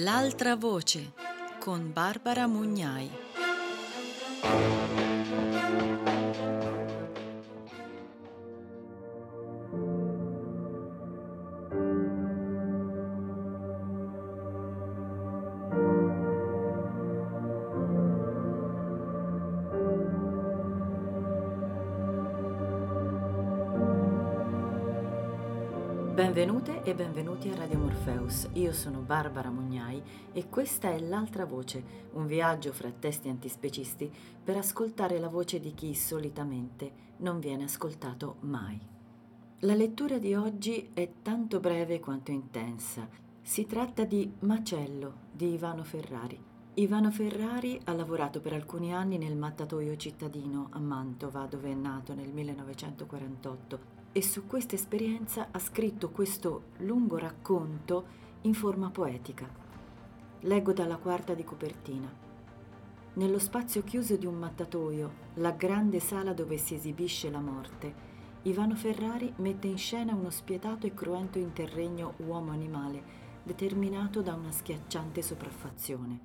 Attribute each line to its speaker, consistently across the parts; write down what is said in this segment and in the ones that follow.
Speaker 1: L'altra voce con Barbara Mugnai.
Speaker 2: E benvenuti a Radio Morpheus. Io sono Barbara Mugnai e questa è L'altra voce, un viaggio fra testi antispecisti per ascoltare la voce di chi solitamente non viene ascoltato mai. La lettura di oggi è tanto breve quanto intensa. Si tratta di Macello di Ivano Ferrari. Ivano Ferrari ha lavorato per alcuni anni nel mattatoio cittadino a Mantova, dove è nato nel 1948 e su questa esperienza ha scritto questo lungo racconto in forma poetica. Leggo dalla quarta di copertina. Nello spazio chiuso di un mattatoio, la grande sala dove si esibisce la morte, Ivano Ferrari mette in scena uno spietato e cruento interregno uomo-animale determinato da una schiacciante sopraffazione.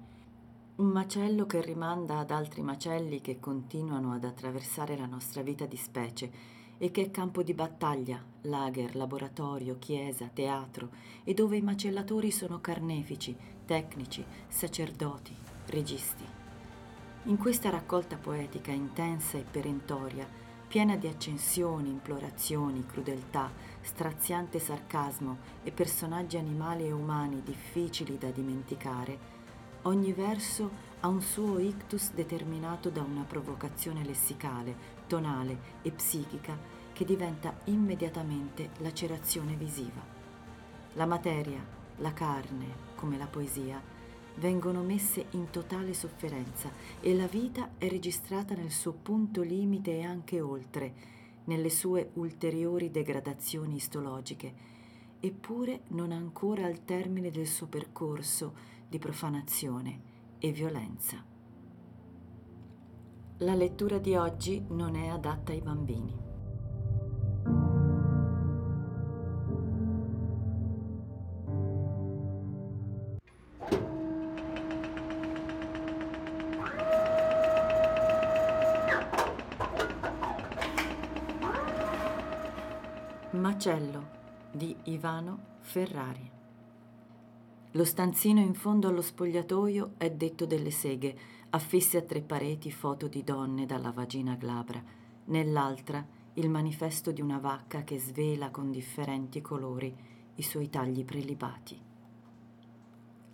Speaker 2: Un macello che rimanda ad altri macelli che continuano ad attraversare la nostra vita di specie e che è campo di battaglia, lager, laboratorio, chiesa, teatro e dove i macellatori sono carnefici, tecnici, sacerdoti, registi. In questa raccolta poetica intensa e perentoria, piena di accensioni, implorazioni, crudeltà, straziante sarcasmo e personaggi animali e umani difficili da dimenticare, ogni verso ha un suo ictus determinato da una provocazione lessicale, tonale e psichica che diventa immediatamente lacerazione visiva. La materia, la carne, come la poesia, vengono messe in totale sofferenza e la vita è registrata nel suo punto limite e anche oltre, nelle sue ulteriori degradazioni istologiche, eppure non ancora al termine del suo percorso di profanazione e violenza. La lettura di oggi non è adatta ai bambini. Macello di Ivano Ferrari. Lo stanzino in fondo allo spogliatoio è detto delle seghe, affisse a tre pareti foto di donne dalla vagina glabra, nell'altra il manifesto di una vacca che svela con differenti colori i suoi tagli prelibati.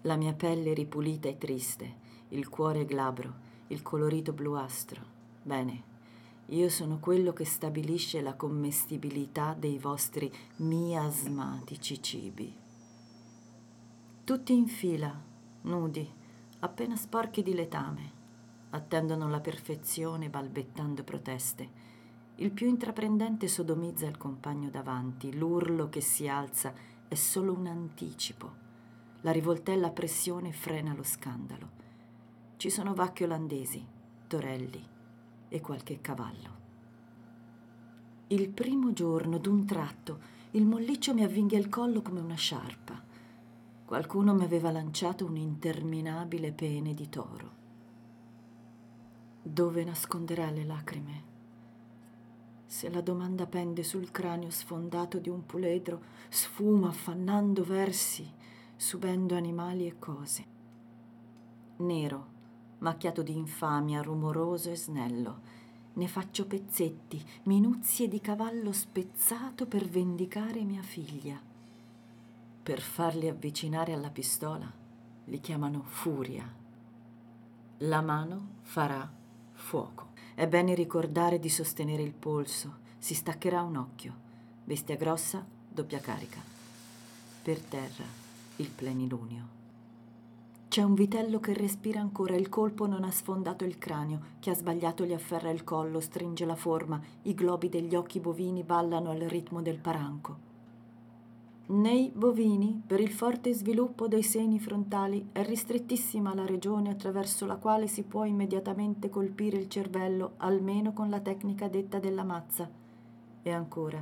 Speaker 2: La mia pelle ripulita e triste, il cuore glabro, il colorito bluastro. Bene, io sono quello che stabilisce la commestibilità dei vostri miasmatici cibi. Tutti in fila, nudi, appena sporchi di letame, attendono la perfezione balbettando proteste. Il più intraprendente sodomizza il compagno davanti, l'urlo che si alza è solo un anticipo. La rivoltella a pressione frena lo scandalo. Ci sono vacche olandesi, torelli, e qualche cavallo. Il primo giorno, d'un tratto, il molliccio mi avvinghia il collo come una sciarpa. Qualcuno mi aveva lanciato un interminabile pene di toro. Dove nasconderà le lacrime? Se la domanda pende sul cranio sfondato di un puledro, sfuma affannando versi, subendo animali e cose. Nero macchiato di infamia, rumoroso e snello. Ne faccio pezzetti, minuzie di cavallo spezzato per vendicare mia figlia. Per farli avvicinare alla pistola li chiamano furia. La mano farà fuoco. È bene ricordare di sostenere il polso, si staccherà un occhio. Bestia grossa, doppia carica. Per terra il plenilunio. C'è un vitello che respira ancora, il colpo non ha sfondato il cranio, chi ha sbagliato gli afferra il collo, stringe la forma, i globi degli occhi bovini ballano al ritmo del paranco. Nei bovini, per il forte sviluppo dei seni frontali, è ristrettissima la regione attraverso la quale si può immediatamente colpire il cervello, almeno con la tecnica detta della mazza. E ancora,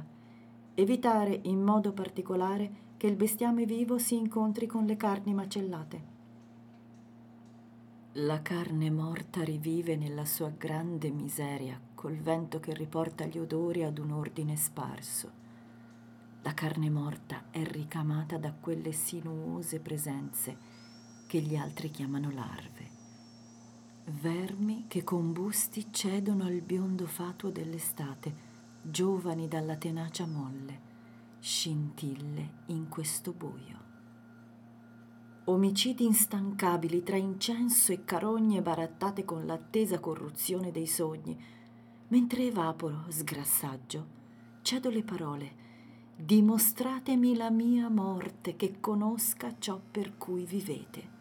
Speaker 2: evitare in modo particolare che il bestiame vivo si incontri con le carni macellate. La carne morta rivive nella sua grande miseria col vento che riporta gli odori ad un ordine sparso. La carne morta è ricamata da quelle sinuose presenze che gli altri chiamano larve. Vermi che combusti cedono al biondo fatuo dell'estate, giovani dalla tenacia molle, scintille in questo buio omicidi instancabili tra incenso e carogne barattate con l'attesa corruzione dei sogni, mentre evaporo, sgrassaggio, cedo le parole. Dimostratemi la mia morte che conosca ciò per cui vivete.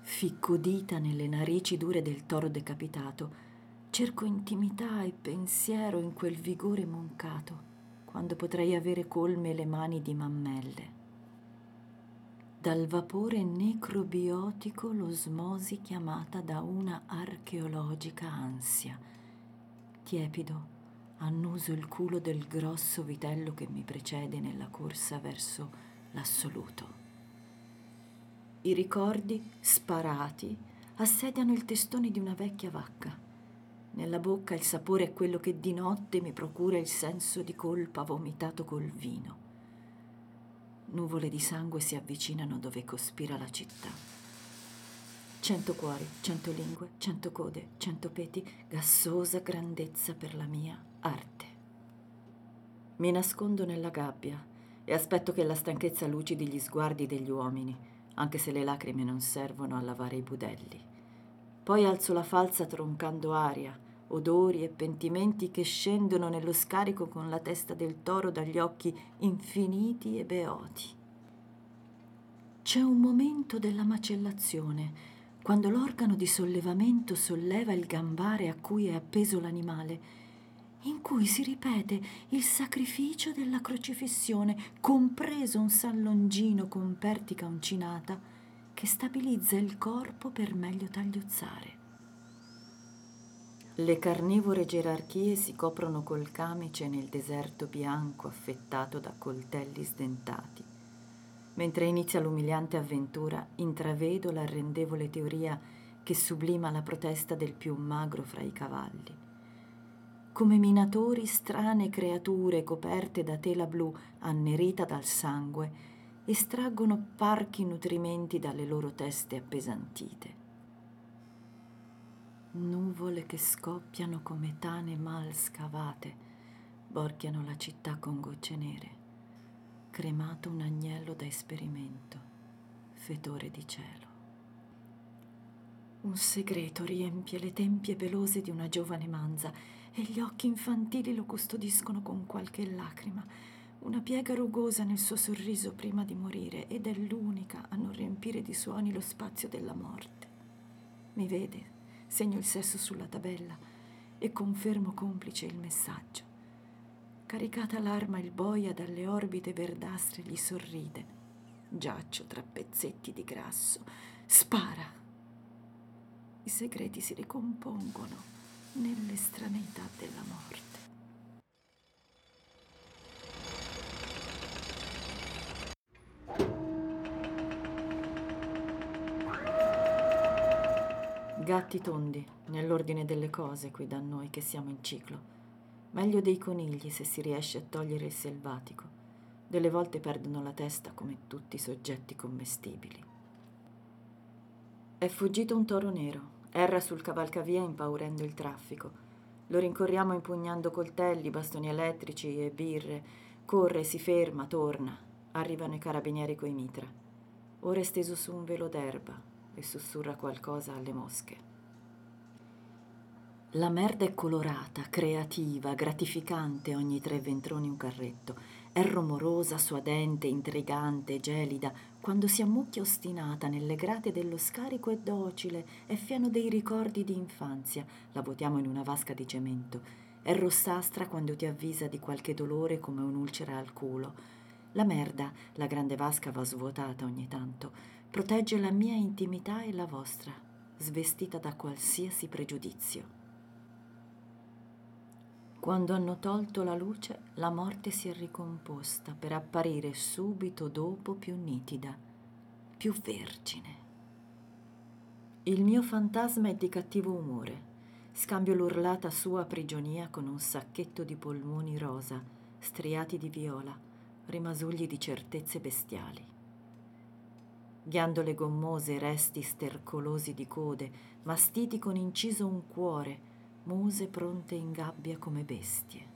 Speaker 2: Ficco dita nelle narici dure del toro decapitato, cerco intimità e pensiero in quel vigore moncato, quando potrei avere colme le mani di mammelle dal vapore necrobiotico l'osmosi chiamata da una archeologica ansia. Tiepido, annuso il culo del grosso vitello che mi precede nella corsa verso l'assoluto. I ricordi, sparati, assediano il testone di una vecchia vacca. Nella bocca il sapore è quello che di notte mi procura il senso di colpa vomitato col vino. Nuvole di sangue si avvicinano dove cospira la città. Cento cuori, cento lingue, cento code, cento peti, gassosa grandezza per la mia arte. Mi nascondo nella gabbia e aspetto che la stanchezza lucidi gli sguardi degli uomini, anche se le lacrime non servono a lavare i budelli. Poi alzo la falsa troncando aria, odori e pentimenti che scendono nello scarico con la testa del toro dagli occhi infiniti e beoti. C'è un momento della macellazione, quando l'organo di sollevamento solleva il gambare a cui è appeso l'animale, in cui si ripete il sacrificio della crocifissione, compreso un sallongino con pertica uncinata che stabilizza il corpo per meglio tagliuzzare. Le carnivore gerarchie si coprono col camice nel deserto bianco affettato da coltelli sdentati. Mentre inizia l'umiliante avventura, intravedo l'arrendevole teoria che sublima la protesta del più magro fra i cavalli. Come minatori strane creature coperte da tela blu annerita dal sangue, estraggono parchi nutrimenti dalle loro teste appesantite nuvole che scoppiano come tane mal scavate, borchiano la città con gocce nere, cremato un agnello da esperimento, fetore di cielo. Un segreto riempie le tempie pelose di una giovane manza e gli occhi infantili lo custodiscono con qualche lacrima, una piega rugosa nel suo sorriso prima di morire ed è l'unica a non riempire di suoni lo spazio della morte. Mi vede, segno il sesso sulla tabella e confermo complice il messaggio. Caricata l'arma il boia dalle orbite verdastre gli sorride. Giaccio tra pezzetti di grasso. Spara. I segreti si ricompongono nell'estraneità della morte. Gatti tondi, nell'ordine delle cose qui da noi che siamo in ciclo. Meglio dei conigli se si riesce a togliere il selvatico. Delle volte perdono la testa come tutti i soggetti commestibili. È fuggito un toro nero, erra sul cavalcavia impaurendo il traffico. Lo rincorriamo impugnando coltelli, bastoni elettrici e birre. Corre, si ferma, torna. Arrivano i carabinieri coi mitra. Ora è steso su un velo d'erba, e sussurra qualcosa alle mosche. La merda è colorata, creativa, gratificante ogni tre ventroni un carretto. È rumorosa, suadente, intrigante, gelida. Quando si ammucchia ostinata nelle grate dello scarico è docile, è fiano dei ricordi di infanzia. La vuotiamo in una vasca di cemento. È rossastra quando ti avvisa di qualche dolore come un'ulcera al culo. La merda, la grande vasca va svuotata ogni tanto protegge la mia intimità e la vostra, svestita da qualsiasi pregiudizio. Quando hanno tolto la luce, la morte si è ricomposta per apparire subito dopo più nitida, più vergine. Il mio fantasma è di cattivo umore. Scambio l'urlata sua prigionia con un sacchetto di polmoni rosa, striati di viola, rimasugli di certezze bestiali. Ghiandole gommose, resti stercolosi di code, mastiti con inciso un cuore, muse pronte in gabbia come bestie.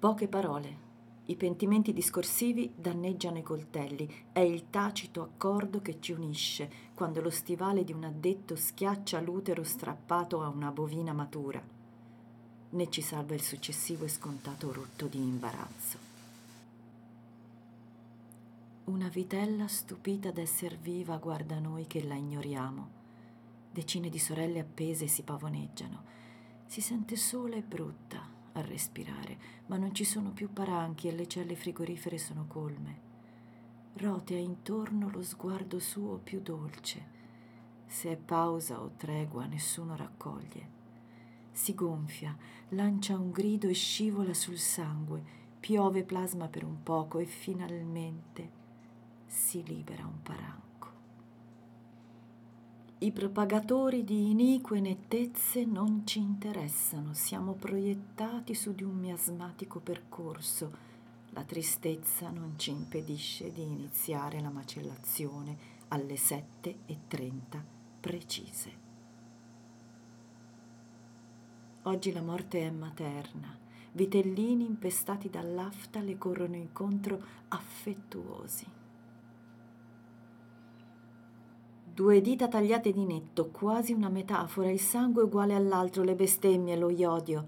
Speaker 2: Poche parole, i pentimenti discorsivi danneggiano i coltelli, è il tacito accordo che ci unisce quando lo stivale di un addetto schiaccia l'utero strappato a una bovina matura, né ci salva il successivo e scontato rutto di imbarazzo. Una vitella stupita d'esser viva guarda noi che la ignoriamo. Decine di sorelle appese si pavoneggiano. Si sente sola e brutta a respirare, ma non ci sono più paranchi e le celle frigorifere sono colme. Rotea intorno lo sguardo suo più dolce. Se è pausa o tregua, nessuno raccoglie. Si gonfia, lancia un grido e scivola sul sangue, piove plasma per un poco e finalmente si libera un paranco. I propagatori di inique nettezze non ci interessano, siamo proiettati su di un miasmatico percorso. La tristezza non ci impedisce di iniziare la macellazione alle 7.30 precise. Oggi la morte è materna. Vitellini impestati dall'afta le corrono incontro affettuosi. Due dita tagliate di netto, quasi una metafora, il sangue uguale all'altro, le bestemmie, lo iodio.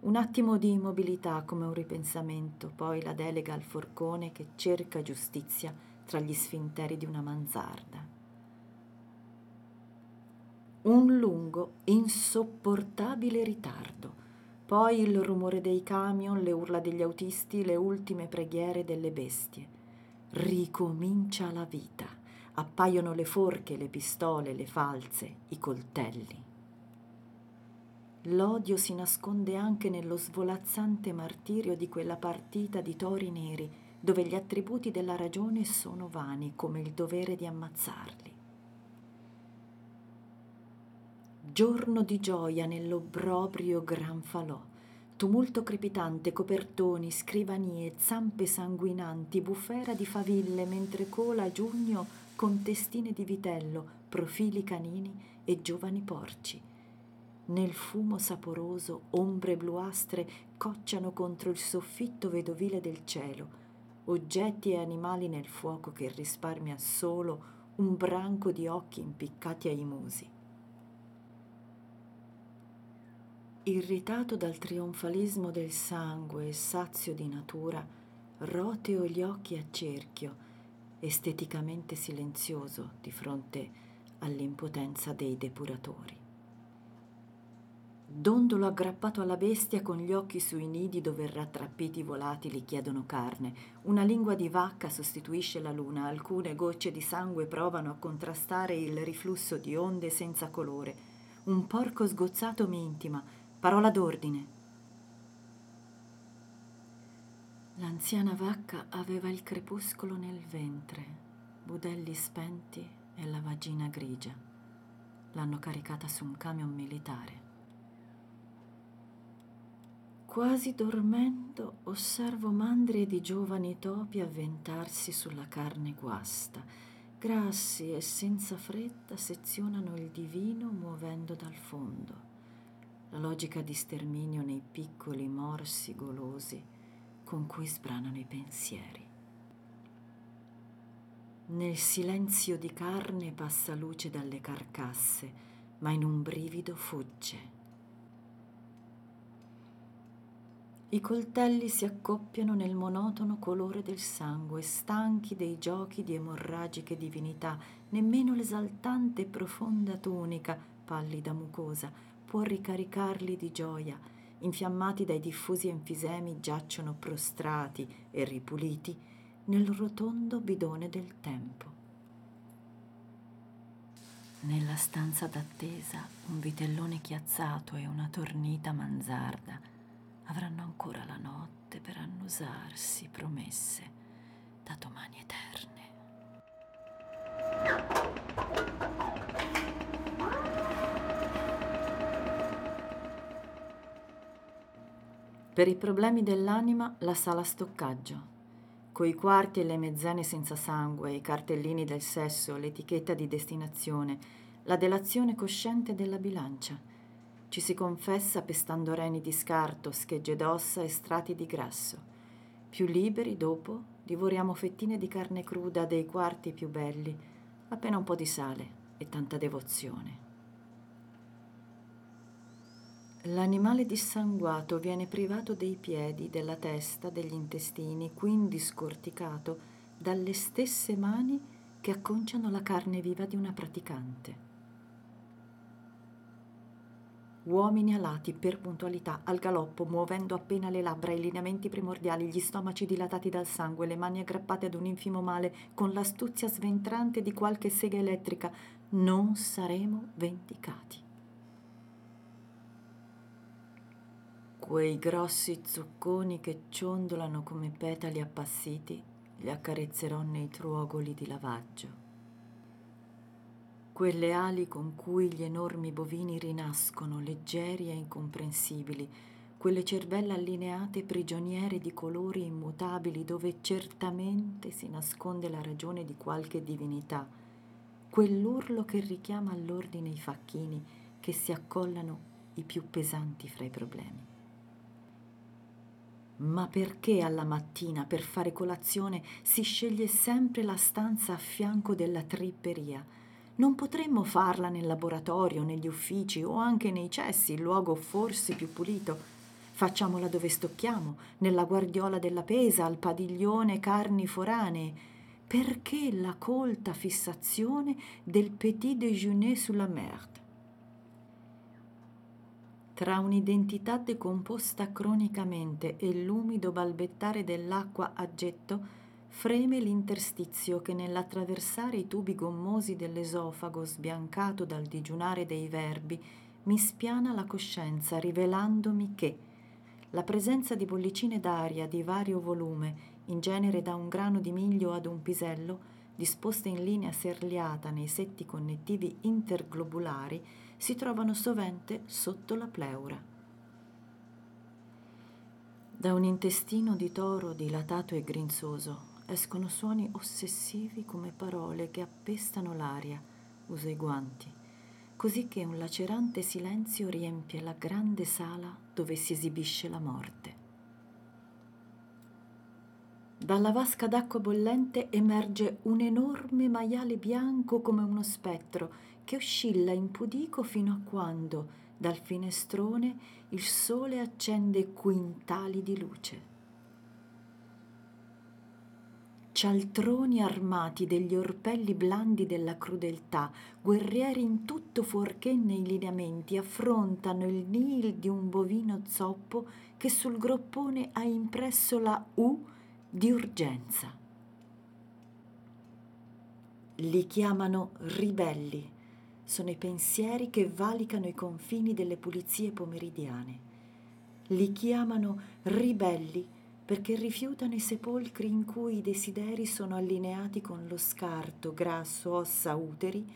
Speaker 2: Un attimo di immobilità come un ripensamento, poi la delega al forcone che cerca giustizia tra gli sfinteri di una mansarda. Un lungo, insopportabile ritardo. Poi il rumore dei camion, le urla degli autisti, le ultime preghiere delle bestie. Ricomincia la vita appaiono le forche, le pistole, le falze, i coltelli. L'odio si nasconde anche nello svolazzante martirio di quella partita di tori neri, dove gli attributi della ragione sono vani come il dovere di ammazzarli. Giorno di gioia nell'obbrobrio gran falò, tumulto crepitante, copertoni, scrivanie, zampe sanguinanti, bufera di faville mentre cola giugno con testine di vitello, profili canini e giovani porci. Nel fumo saporoso ombre bluastre cocciano contro il soffitto vedovile del cielo, oggetti e animali nel fuoco che risparmia solo un branco di occhi impiccati ai musi. Irritato dal trionfalismo del sangue e sazio di natura, roteo gli occhi a cerchio, esteticamente silenzioso di fronte all'impotenza dei depuratori. Dondolo aggrappato alla bestia con gli occhi sui nidi dove rattrappiti volatili chiedono carne. Una lingua di vacca sostituisce la luna, alcune gocce di sangue provano a contrastare il riflusso di onde senza colore. Un porco sgozzato mi intima. Parola d'ordine. L'anziana vacca aveva il crepuscolo nel ventre, budelli spenti e la vagina grigia. L'hanno caricata su un camion militare. Quasi dormendo osservo mandrie di giovani topi avventarsi sulla carne guasta. Grassi e senza fretta sezionano il divino muovendo dal fondo. La logica di sterminio nei piccoli morsi golosi con cui sbranano i pensieri. Nel silenzio di carne passa luce dalle carcasse, ma in un brivido fugge. I coltelli si accoppiano nel monotono colore del sangue, stanchi dei giochi di emorragiche divinità, nemmeno l'esaltante e profonda tunica, pallida mucosa, può ricaricarli di gioia, infiammati dai diffusi enfisemi, giacciono prostrati e ripuliti nel rotondo bidone del tempo. Nella stanza d'attesa un vitellone chiazzato e una tornita manzarda avranno ancora la notte per annusarsi promesse da domani eterne. Per i problemi dell'anima, la sala stoccaggio. Coi quarti e le mezzane senza sangue, i cartellini del sesso, l'etichetta di destinazione, la delazione cosciente della bilancia. Ci si confessa pestando reni di scarto, schegge d'ossa e strati di grasso. Più liberi, dopo, divoriamo fettine di carne cruda dei quarti più belli, appena un po' di sale e tanta devozione. L'animale dissanguato viene privato dei piedi, della testa, degli intestini, quindi scorticato dalle stesse mani che acconciano la carne viva di una praticante. Uomini alati per puntualità, al galoppo, muovendo appena le labbra, i lineamenti primordiali, gli stomaci dilatati dal sangue, le mani aggrappate ad un infimo male, con l'astuzia sventrante di qualche sega elettrica, non saremo vendicati. Quei grossi zucconi che ciondolano come petali appassiti li accarezzerò nei truogoli di lavaggio. Quelle ali con cui gli enormi bovini rinascono, leggeri e incomprensibili, quelle cervelle allineate prigioniere di colori immutabili dove certamente si nasconde la ragione di qualche divinità, quell'urlo che richiama all'ordine i facchini che si accollano i più pesanti fra i problemi. Ma perché alla mattina per fare colazione si sceglie sempre la stanza a fianco della tripperia? Non potremmo farla nel laboratorio, negli uffici o anche nei cessi, il luogo forse più pulito. Facciamola dove stocchiamo, nella guardiola della pesa, al padiglione carni foranee. Perché la colta fissazione del petit déjeuner sulla merde? Tra un'identità decomposta cronicamente e l'umido balbettare dell'acqua a getto, freme l'interstizio che nell'attraversare i tubi gommosi dell'esofago sbiancato dal digiunare dei verbi mi spiana la coscienza rivelandomi che la presenza di bollicine d'aria di vario volume, in genere da un grano di miglio ad un pisello, disposte in linea serliata nei setti connettivi interglobulari, si trovano sovente sotto la pleura. Da un intestino di toro dilatato e grinzoso escono suoni ossessivi come parole che appestano l'aria, usa i guanti, così che un lacerante silenzio riempie la grande sala dove si esibisce la morte. Dalla vasca d'acqua bollente emerge un enorme maiale bianco come uno spettro che oscilla impudico fino a quando dal finestrone il sole accende quintali di luce. Cialtroni armati degli orpelli blandi della crudeltà, guerrieri in tutto fuorché nei lineamenti, affrontano il nil di un bovino zoppo che sul groppone ha impresso la U di urgenza. Li chiamano ribelli sono i pensieri che valicano i confini delle pulizie pomeridiane. Li chiamano ribelli perché rifiutano i sepolcri in cui i desideri sono allineati con lo scarto, grasso, ossa, uteri,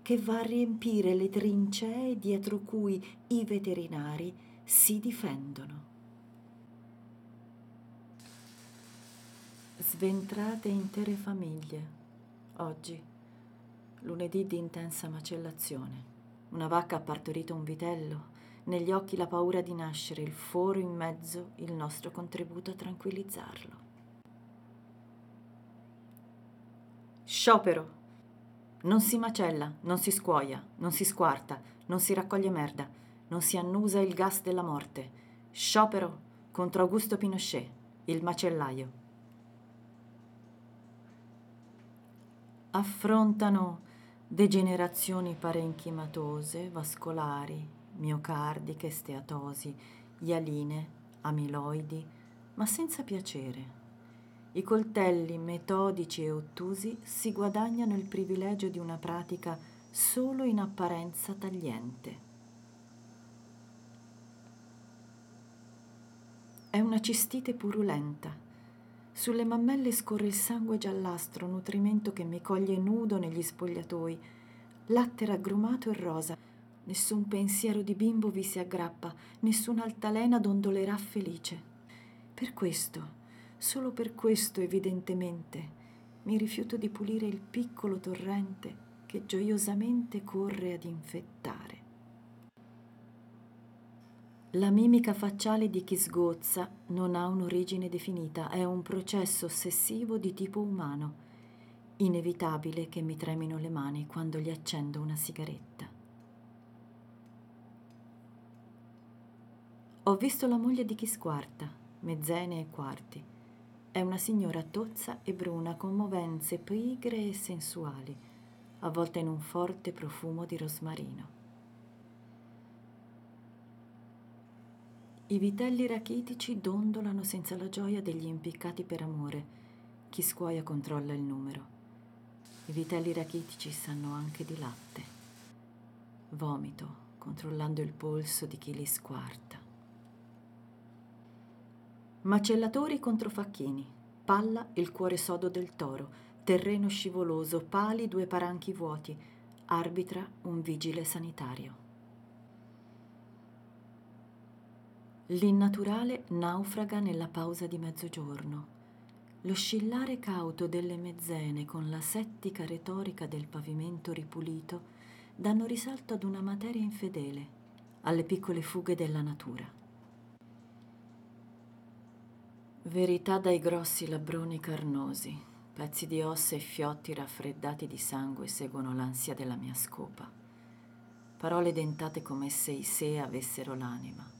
Speaker 2: che va a riempire le trincee dietro cui i veterinari si difendono. Sventrate intere famiglie, oggi lunedì di intensa macellazione. Una vacca ha partorito un vitello, negli occhi la paura di nascere, il foro in mezzo, il nostro contributo a tranquillizzarlo. Sciopero. Non si macella, non si scuoia, non si squarta, non si raccoglie merda, non si annusa il gas della morte. Sciopero contro Augusto Pinochet, il macellaio. Affrontano degenerazioni parenchimatose, vascolari, miocardiche, steatosi, ialine, amiloidi, ma senza piacere. I coltelli metodici e ottusi si guadagnano il privilegio di una pratica solo in apparenza tagliente. È una cistite purulenta sulle mammelle scorre il sangue giallastro, nutrimento che mi coglie nudo negli spogliatoi. Latte raggrumato e rosa. Nessun pensiero di bimbo vi si aggrappa, nessuna altalena dondolerà felice. Per questo, solo per questo evidentemente, mi rifiuto di pulire il piccolo torrente che gioiosamente corre ad infettare. La mimica facciale di chi sgozza non ha un'origine definita, è un processo ossessivo di tipo umano, inevitabile che mi tremino le mani quando gli accendo una sigaretta. Ho visto la moglie di chi squarta, mezzene e quarti. È una signora tozza e bruna con movenze pigre e sensuali avvolta in un forte profumo di rosmarino. I vitelli rachitici dondolano senza la gioia degli impiccati per amore. Chi scuoia controlla il numero. I vitelli rachitici sanno anche di latte. Vomito, controllando il polso di chi li squarta. Macellatori contro facchini. Palla il cuore sodo del toro terreno scivoloso, pali due paranchi vuoti, arbitra un vigile sanitario. L'innaturale naufraga nella pausa di mezzogiorno. L'oscillare cauto delle mezzene con la settica retorica del pavimento ripulito danno risalto ad una materia infedele, alle piccole fughe della natura. Verità dai grossi labbroni carnosi, Pezzi di ossa e fiotti raffreddati di sangue seguono l'ansia della mia scopa. Parole dentate come se i sé avessero l'anima.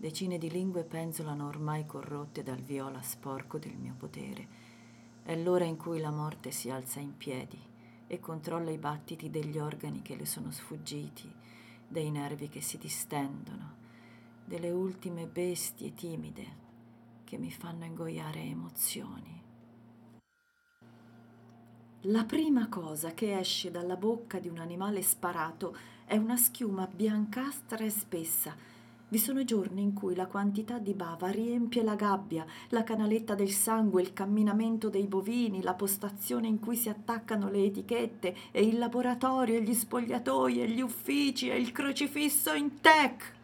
Speaker 2: Decine di lingue penzolano ormai corrotte dal viola sporco del mio potere. È l'ora in cui la morte si alza in piedi e controlla i battiti degli organi che le sono sfuggiti, dei nervi che si distendono, delle ultime bestie timide che mi fanno ingoiare emozioni. La prima cosa che esce dalla bocca di un animale sparato è una schiuma biancastra e spessa. Vi sono giorni in cui la quantità di bava riempie la gabbia, la canaletta del sangue, il camminamento dei bovini, la postazione in cui si attaccano le etichette e il laboratorio e gli spogliatoi e gli uffici e il crocifisso in tech.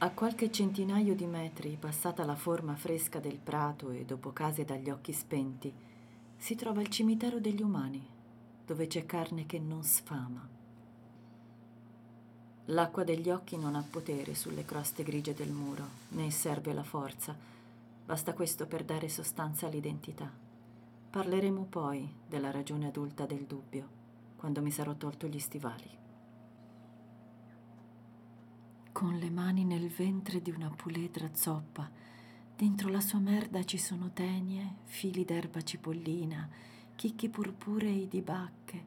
Speaker 2: A qualche centinaio di metri, passata la forma fresca del prato e dopo case dagli occhi spenti, si trova il cimitero degli umani, dove c'è carne che non sfama. L'acqua degli occhi non ha potere sulle croste grigie del muro, né serve la forza, basta questo per dare sostanza all'identità. Parleremo poi della ragione adulta del dubbio, quando mi sarò tolto gli stivali con le mani nel ventre di una puledra zoppa. Dentro la sua merda ci sono tenie, fili d'erba cipollina, chicchi purpurei di bacche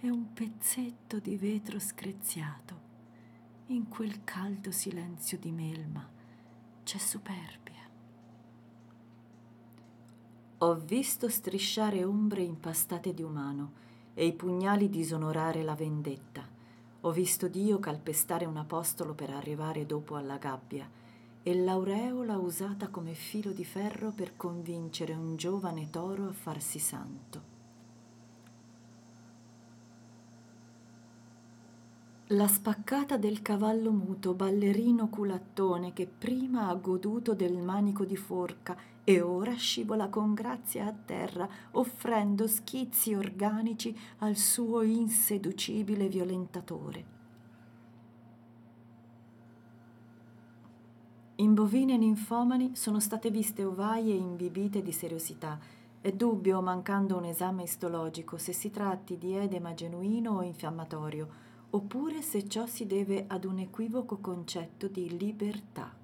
Speaker 2: e un pezzetto di vetro screziato. In quel caldo silenzio di melma c'è superbia. Ho visto strisciare ombre impastate di umano e i pugnali disonorare la vendetta ho visto Dio calpestare un apostolo per arrivare dopo alla gabbia e l'aureola usata come filo di ferro per convincere un giovane toro a farsi santo. La spaccata del cavallo muto, ballerino culattone che prima ha goduto del manico di forca e ora scivola con grazia a terra, offrendo schizzi organici al suo inseducibile violentatore. In bovine ninfomani sono state viste ovaie imbibite di seriosità. È dubbio, mancando un esame istologico, se si tratti di edema genuino o infiammatorio oppure se ciò si deve ad un equivoco concetto di libertà.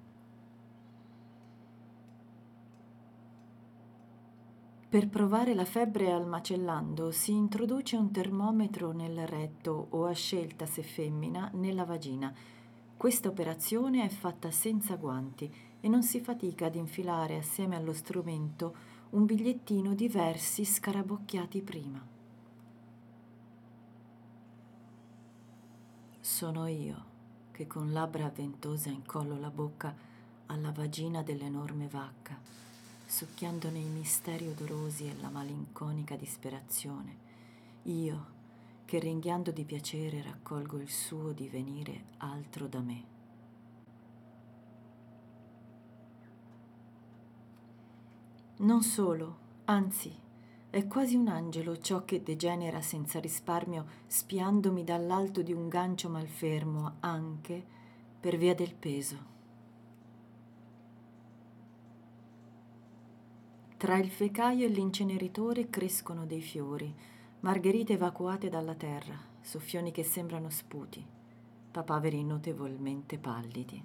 Speaker 2: Per provare la febbre al macellando si introduce un termometro nel retto o a scelta se femmina nella vagina. Questa operazione è fatta senza guanti e non si fatica ad infilare assieme allo strumento un bigliettino di versi scarabocchiati prima. Sono io che con labbra ventose incollo la bocca alla vagina dell'enorme vacca. Succhiando nei misteri odorosi e la malinconica disperazione, io che ringhiando di piacere raccolgo il suo divenire altro da me. Non solo, anzi, è quasi un angelo ciò che degenera senza risparmio spiandomi dall'alto di un gancio malfermo anche per via del peso. Tra il fecaio e l'inceneritore crescono dei fiori, margherite evacuate dalla terra, soffioni che sembrano sputi, papaveri notevolmente pallidi.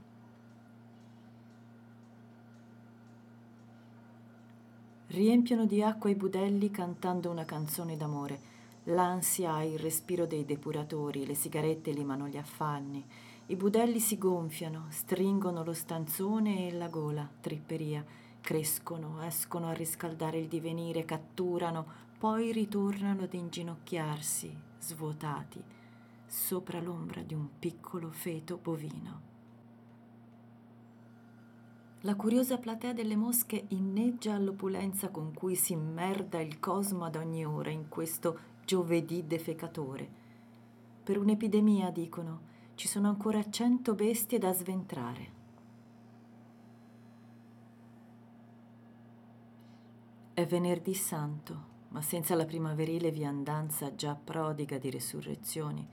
Speaker 2: Riempiono di acqua i budelli cantando una canzone d'amore. L'ansia ha il respiro dei depuratori, le sigarette limano gli affanni. I budelli si gonfiano, stringono lo stanzone e la gola, tripperia Crescono, escono a riscaldare il divenire, catturano, poi ritornano ad inginocchiarsi, svuotati, sopra l'ombra di un piccolo feto bovino. La curiosa platea delle mosche inneggia all'opulenza con cui si immerda il cosmo ad ogni ora in questo giovedì defecatore. Per un'epidemia, dicono, ci sono ancora cento bestie da sventrare. È venerdì santo, ma senza la primaverile viandanza già prodiga di resurrezioni,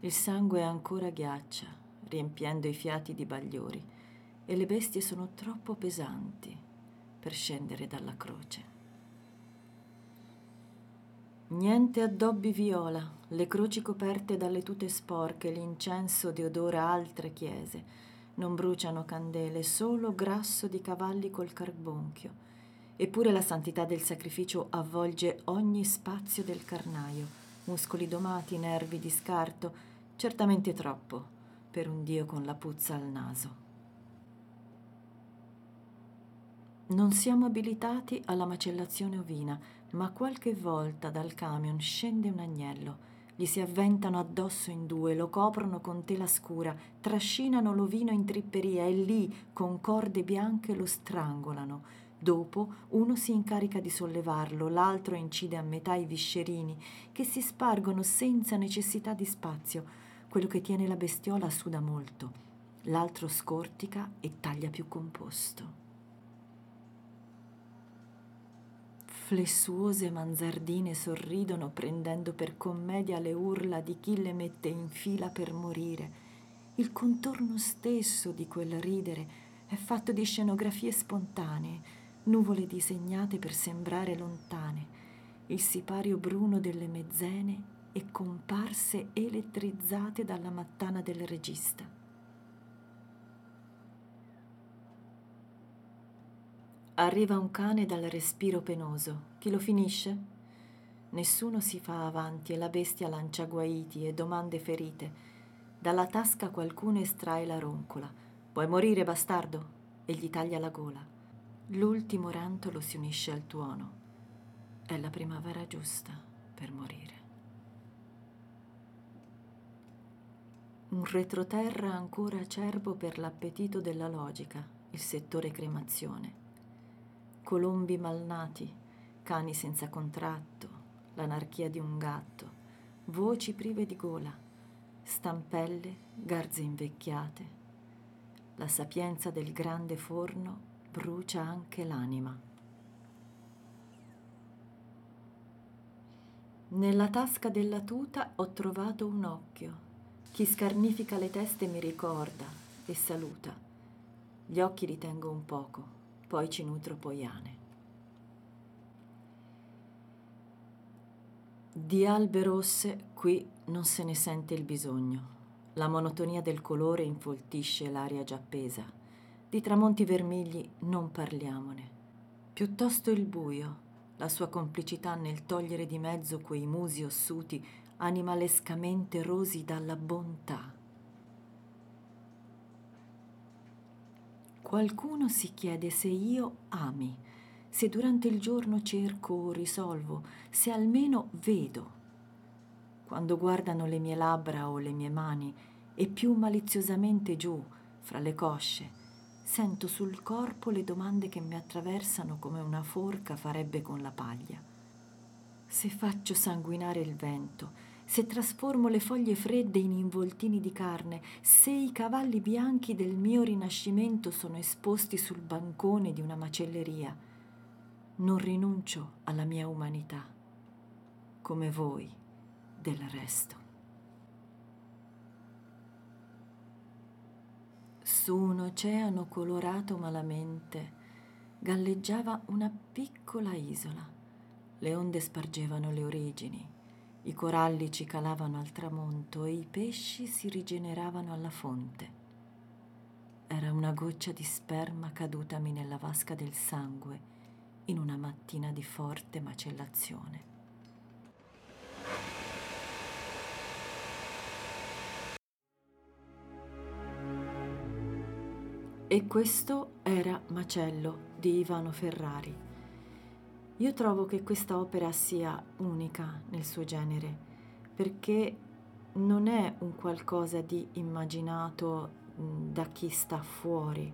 Speaker 2: il sangue ancora ghiaccia, riempiendo i fiati di bagliori, e le bestie sono troppo pesanti per scendere dalla croce. Niente addobbi viola, le croci coperte dalle tute sporche, l'incenso deodora altre chiese, non bruciano candele, solo grasso di cavalli col carbonchio Eppure la santità del sacrificio avvolge ogni spazio del carnaio, muscoli domati, nervi di scarto, certamente troppo per un Dio con la puzza al naso. Non siamo abilitati alla macellazione ovina, ma qualche volta dal camion scende un agnello. Gli si avventano addosso in due, lo coprono con tela scura, trascinano l'ovino in tripperia e lì, con corde bianche, lo strangolano Dopo uno si incarica di sollevarlo, l'altro incide a metà i viscerini, che si spargono senza necessità di spazio. Quello che tiene la bestiola suda molto, l'altro scortica e taglia più composto. Flessuose manzardine sorridono prendendo per commedia le urla di chi le mette in fila per morire. Il contorno stesso di quel ridere è fatto di scenografie spontanee, nuvole disegnate per sembrare lontane, il sipario bruno delle mezzene e comparse elettrizzate dalla mattana del regista. Arriva un cane dal respiro penoso. Chi lo finisce? Nessuno si fa avanti e la bestia lancia guaiti e domande ferite. Dalla tasca qualcuno estrae la roncola. Puoi morire, bastardo? E gli taglia la gola. L'ultimo rantolo si unisce al tuono. È la primavera giusta per morire. Un retroterra ancora acerbo per l'appetito della logica, il settore cremazione. Colombi malnati, cani senza contratto, l'anarchia di un gatto, voci prive di gola, stampelle, garze invecchiate, la sapienza del grande forno brucia anche l'anima. Nella tasca della tuta ho trovato un occhio. Chi scarnifica le teste mi ricorda e saluta. Gli occhi li tengo un poco, poi ci nutro poiane. Di albe rosse qui non se ne sente il bisogno. La monotonia del colore infoltisce l'aria già appesa di tramonti vermigli non parliamone. Piuttosto il buio, la sua complicità nel togliere di mezzo quei musi ossuti animalescamente rosi dalla bontà. Qualcuno si chiede se io ami, se durante il giorno cerco o risolvo, se almeno vedo. Quando guardano le mie labbra o le mie mani e più maliziosamente giù, fra le cosce, sento sul corpo le domande che mi attraversano come una forca farebbe con la paglia. Se faccio sanguinare il vento, se trasformo le foglie fredde in involtini di carne, se i cavalli bianchi del mio rinascimento sono esposti sul bancone di una macelleria, non rinuncio alla mia umanità, come voi del resto. Su un oceano colorato malamente galleggiava una piccola isola. Le onde spargevano le origini, i coralli ci calavano al tramonto e i pesci si rigeneravano alla fonte. Era una goccia di sperma cadutami nella vasca del sangue in una mattina di forte macellazione. E questo era Macello di Ivano Ferrari. Io trovo che questa opera sia unica nel suo genere, perché non è un qualcosa di immaginato da chi sta fuori,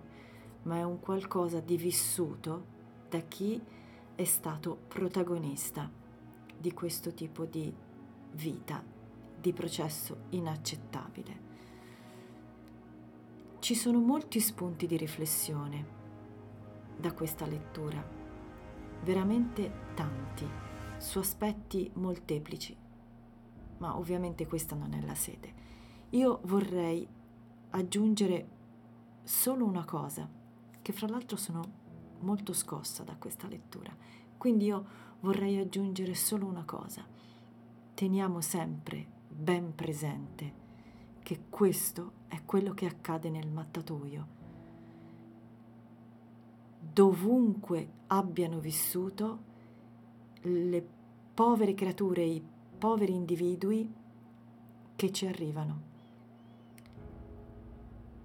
Speaker 2: ma è un qualcosa di vissuto da chi è stato protagonista di questo tipo di vita, di processo inaccettabile. Ci sono molti spunti di riflessione da questa lettura, veramente tanti, su aspetti molteplici, ma ovviamente questa non è la sede. Io vorrei aggiungere solo una cosa, che fra l'altro sono molto scossa da questa lettura, quindi io vorrei aggiungere solo una cosa. Teniamo sempre ben presente che questo è quello che accade nel mattatoio. Dovunque abbiano vissuto le povere creature, i poveri individui che ci arrivano.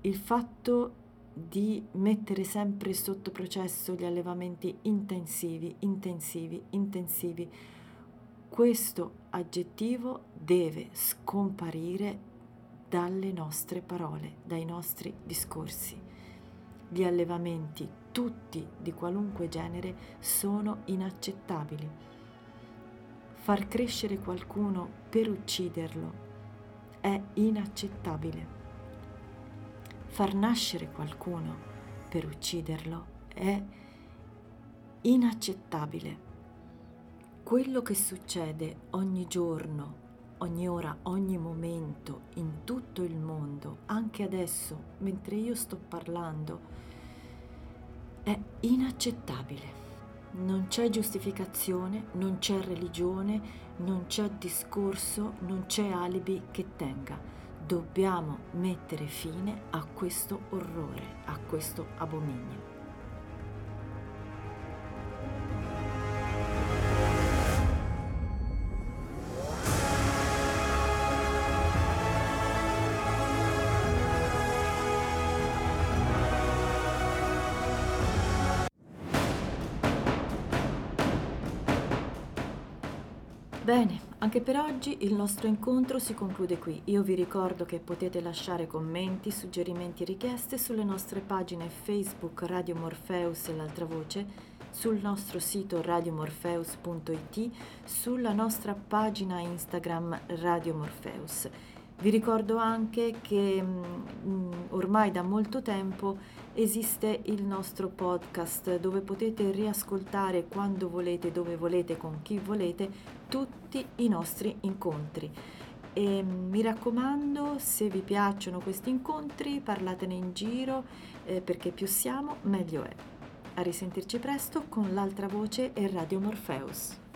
Speaker 2: Il fatto di mettere sempre sotto processo gli allevamenti intensivi, intensivi, intensivi, questo aggettivo deve scomparire dalle nostre parole, dai nostri discorsi. Gli allevamenti, tutti di qualunque genere, sono inaccettabili. Far crescere qualcuno per ucciderlo è inaccettabile. Far nascere qualcuno per ucciderlo è inaccettabile. Quello che succede ogni giorno ogni ora, ogni momento, in tutto il mondo, anche adesso, mentre io sto parlando, è inaccettabile. Non c'è giustificazione, non c'è religione, non c'è discorso, non c'è alibi che tenga. Dobbiamo mettere fine a questo orrore, a questo abominio. Bene, anche per oggi il nostro incontro si conclude qui. Io vi ricordo che potete lasciare commenti, suggerimenti e richieste sulle nostre pagine Facebook Radio Morpheus e l'altra voce, sul nostro sito radiomorpheus.it, sulla nostra pagina Instagram Radio Morpheus. Vi ricordo anche che mh, mm, ormai da molto tempo esiste il nostro podcast dove potete riascoltare quando volete, dove volete, con chi volete tutti i nostri incontri. E mi raccomando, se vi piacciono questi incontri, parlatene in giro eh, perché più siamo, meglio è. A risentirci presto con l'altra voce e Radio Morpheus.